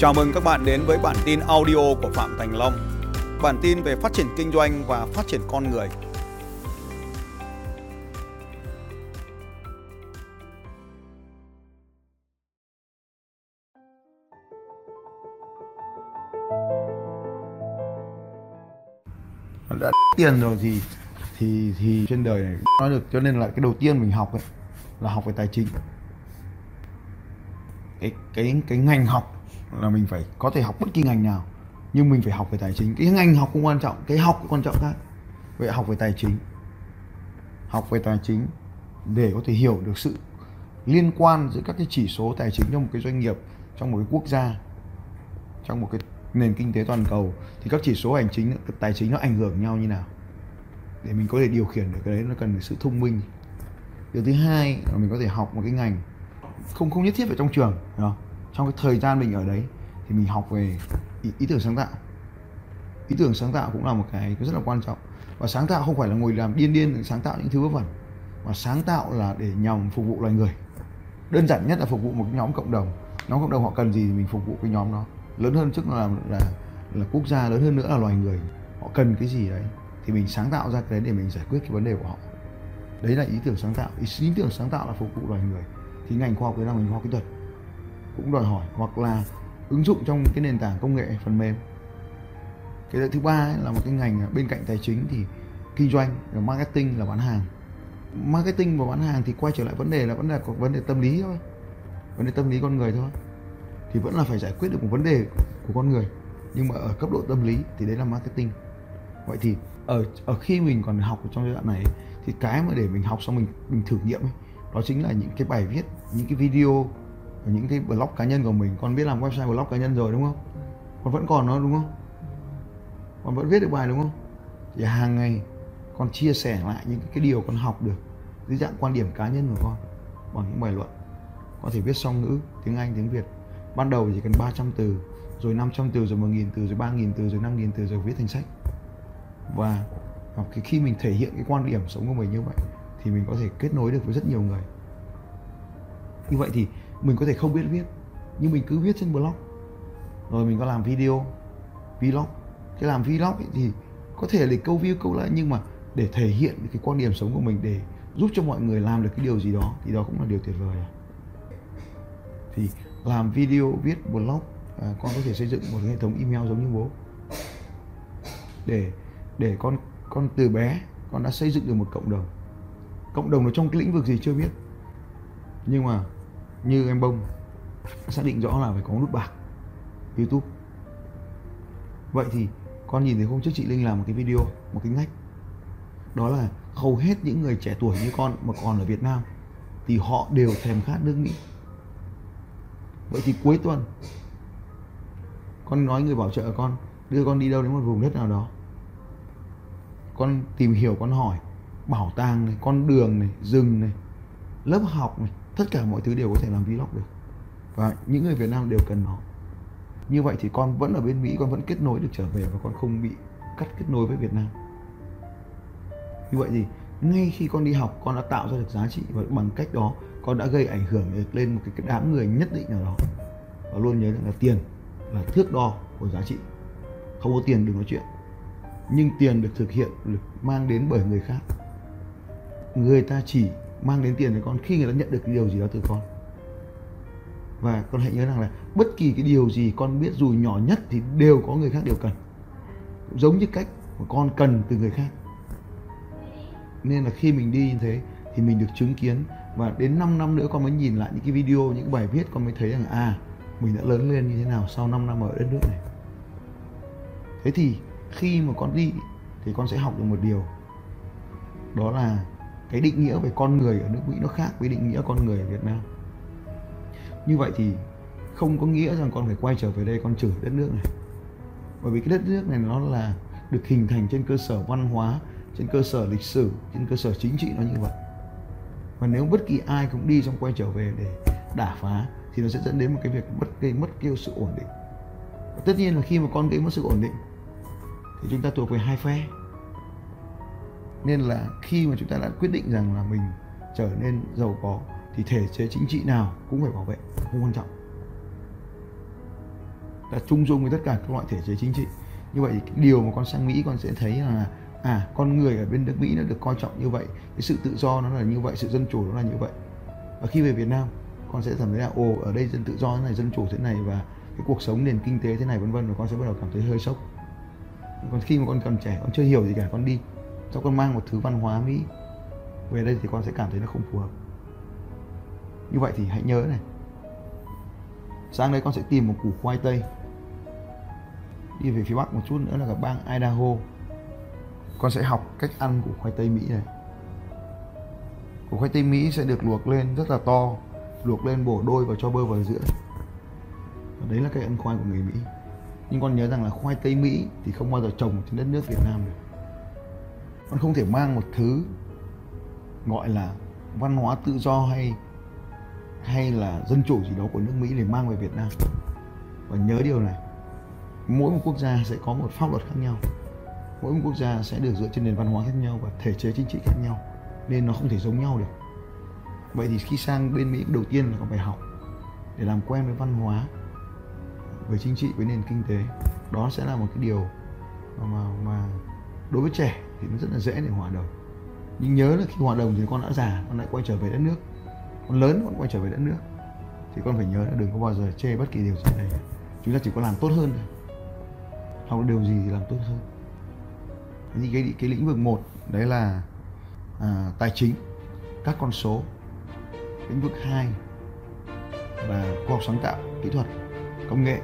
Chào mừng các bạn đến với bản tin audio của Phạm Thành Long. Bản tin về phát triển kinh doanh và phát triển con người. đã tiền rồi thì thì thì trên đời này nói được cho nên là cái đầu tiên mình học ấy, là học về tài chính cái cái cái ngành học là mình phải có thể học bất kỳ ngành nào, nhưng mình phải học về tài chính. Cái ngành học cũng quan trọng, cái học cũng quan trọng khác. Vậy học về tài chính, học về tài chính để có thể hiểu được sự liên quan giữa các cái chỉ số tài chính trong một cái doanh nghiệp, trong một cái quốc gia, trong một cái nền kinh tế toàn cầu, thì các chỉ số hành chính, tài chính nó ảnh hưởng nhau như nào? Để mình có thể điều khiển được cái đấy, nó cần sự thông minh. Điều thứ hai là mình có thể học một cái ngành không không nhất thiết phải trong trường không? Trong cái thời gian mình ở đấy thì mình học về ý, ý tưởng sáng tạo. Ý tưởng sáng tạo cũng là một cái rất là quan trọng. Và sáng tạo không phải là ngồi làm điên điên sáng tạo những thứ vớ vẩn. Mà sáng tạo là để nhằm phục vụ loài người. Đơn giản nhất là phục vụ một nhóm cộng đồng. Nhóm cộng đồng họ cần gì thì mình phục vụ cái nhóm đó. Lớn hơn trước là là là quốc gia lớn hơn nữa là loài người. Họ cần cái gì đấy thì mình sáng tạo ra cái đấy để mình giải quyết cái vấn đề của họ. Đấy là ý tưởng sáng tạo. Ý, ý tưởng sáng tạo là phục vụ loài người. Thì ngành khoa học đấy là ngành khoa học kỹ thuật cũng đòi hỏi, hoặc là ứng dụng trong cái nền tảng công nghệ phần mềm. Cái thứ ba ấy là một cái ngành bên cạnh tài chính thì kinh doanh là marketing là bán hàng. Marketing và bán hàng thì quay trở lại vấn đề là vấn đề có vấn đề tâm lý thôi, vấn đề tâm lý con người thôi. Thì vẫn là phải giải quyết được một vấn đề của con người, nhưng mà ở cấp độ tâm lý thì đấy là marketing. Vậy thì ở ở khi mình còn học trong giai đoạn này thì cái mà để mình học xong mình mình thử nghiệm ấy, đó chính là những cái bài viết, những cái video những cái blog cá nhân của mình. Con biết làm website blog cá nhân rồi đúng không? Con vẫn còn nó đúng không? Con vẫn viết được bài đúng không? Thì hàng ngày con chia sẻ lại những cái điều con học được dưới dạng quan điểm cá nhân của con bằng những bài luận. Có thể viết song ngữ, tiếng Anh, tiếng Việt. Ban đầu chỉ cần 300 từ, rồi 500 từ, rồi 1.000 từ, rồi 3.000 từ, rồi 5.000 từ, rồi viết thành sách. Và cái khi mình thể hiện cái quan điểm sống của mình như vậy thì mình có thể kết nối được với rất nhiều người. Như vậy thì mình có thể không biết viết nhưng mình cứ viết trên blog. Rồi mình có làm video vlog. Cái làm vlog ấy thì có thể để câu view câu lại nhưng mà để thể hiện cái quan điểm sống của mình để giúp cho mọi người làm được cái điều gì đó thì đó cũng là điều tuyệt vời à. thì làm video viết blog à, con có thể xây dựng một hệ thống email giống như bố. Để để con con từ bé con đã xây dựng được một cộng đồng. Cộng đồng ở trong cái lĩnh vực gì chưa biết. Nhưng mà như em bông xác định rõ là phải có nút bạc, youtube. Vậy thì con nhìn thấy hôm trước chị linh làm một cái video, một cái ngách. Đó là hầu hết những người trẻ tuổi như con mà còn ở việt nam thì họ đều thèm khát nước mỹ. Vậy thì cuối tuần, con nói người bảo trợ con, đưa con đi đâu đến một vùng đất nào đó. Con tìm hiểu, con hỏi, bảo tàng này, con đường này, rừng này, lớp học này tất cả mọi thứ đều có thể làm vlog được. Và những người Việt Nam đều cần nó. Như vậy thì con vẫn ở bên Mỹ, con vẫn kết nối được trở về và con không bị cắt kết nối với Việt Nam. Như vậy thì ngay khi con đi học, con đã tạo ra được giá trị và bằng cách đó, con đã gây ảnh hưởng được lên một cái đám người nhất định nào đó. Và luôn nhớ rằng là tiền là thước đo của giá trị. Không có tiền đừng nói chuyện. Nhưng tiền được thực hiện, được mang đến bởi người khác. Người ta chỉ mang đến tiền cho con khi người ta nhận được cái điều gì đó từ con. Và con hãy nhớ rằng là bất kỳ cái điều gì con biết dù nhỏ nhất thì đều có người khác đều cần. Giống như cách mà con cần từ người khác. Nên là khi mình đi như thế thì mình được chứng kiến và đến 5 năm nữa con mới nhìn lại những cái video, những bài viết con mới thấy rằng à mình đã lớn lên như thế nào sau 5 năm ở đất nước này. Thế thì khi mà con đi thì con sẽ học được một điều. Đó là cái định nghĩa về con người ở nước Mỹ nó khác với định nghĩa con người ở Việt Nam. Như vậy thì không có nghĩa rằng con phải quay trở về đây con chửi đất nước này. Bởi vì cái đất nước này nó là được hình thành trên cơ sở văn hóa, trên cơ sở lịch sử, trên cơ sở chính trị nó như vậy. Và nếu bất kỳ ai cũng đi xong quay trở về để đả phá thì nó sẽ dẫn đến một cái việc mất gây mất kêu sự ổn định. Và tất nhiên là khi mà con gây mất sự ổn định thì chúng ta thuộc về hai phe nên là khi mà chúng ta đã quyết định rằng là mình trở nên giàu có, thì thể chế chính trị nào cũng phải bảo vệ, không quan trọng. Là chung dung với tất cả các loại thể chế chính trị. Như vậy thì điều mà con sang Mỹ con sẽ thấy là à con người ở bên nước Mỹ nó được coi trọng như vậy, cái sự tự do nó là như vậy, sự dân chủ nó là như vậy. Và khi về Việt Nam, con sẽ cảm thấy là, ồ, ở đây dân tự do thế này, dân chủ thế này và cái cuộc sống nền kinh tế thế này, vân vân, và con sẽ bắt đầu cảm thấy hơi sốc. Còn khi mà con còn trẻ, con chưa hiểu gì cả, con đi cho con mang một thứ văn hóa Mỹ. Về đây thì con sẽ cảm thấy nó không phù hợp. Như vậy thì hãy nhớ này. Sang đây con sẽ tìm một củ khoai tây. Đi về phía bắc một chút nữa là cả bang Idaho. Con sẽ học cách ăn củ khoai tây Mỹ này. Củ khoai tây Mỹ sẽ được luộc lên rất là to, luộc lên bổ đôi và cho bơ vào giữa. Và đấy là cái ăn khoai của người Mỹ. Nhưng con nhớ rằng là khoai tây Mỹ thì không bao giờ trồng trên đất nước Việt Nam được con không thể mang một thứ gọi là văn hóa tự do hay hay là dân chủ gì đó của nước Mỹ để mang về Việt Nam. Và nhớ điều này mỗi một quốc gia sẽ có một pháp luật khác nhau. Mỗi một quốc gia sẽ được dựa trên nền văn hóa khác nhau và thể chế chính trị khác nhau nên nó không thể giống nhau được. Vậy thì khi sang bên Mỹ đầu tiên là còn phải học để làm quen với văn hóa về chính trị với nền kinh tế. Đó sẽ là một cái điều mà mà, mà đối với trẻ thì nó rất là dễ để hòa đồng. Nhưng nhớ là khi hòa đồng thì con đã già con lại quay trở về đất nước. Con lớn con quay trở về đất nước. Thì con phải nhớ là đừng có bao giờ chê bất kỳ điều gì này. Chúng ta chỉ có làm tốt hơn thôi. Học điều gì thì làm tốt hơn. Thì cái cái lĩnh vực một đấy là à, tài chính các con số. Lĩnh vực hai là khoa học sáng tạo kỹ thuật công nghệ.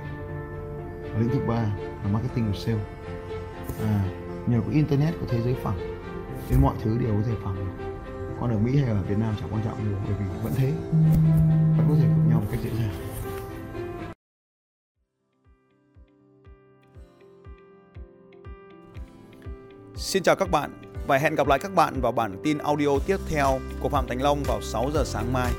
Và lĩnh vực ba là marketing và sale. À, nhờ có internet của thế giới phẳng, nên mọi thứ đều có thể phẳng được. Còn ở Mỹ hay ở Việt Nam chẳng quan trọng nữa bởi vì vẫn thế. Vẫn có thể gặp nhau một cách dễ dàng. Xin chào các bạn và hẹn gặp lại các bạn vào bản tin audio tiếp theo của Phạm Thành Long vào 6 giờ sáng mai.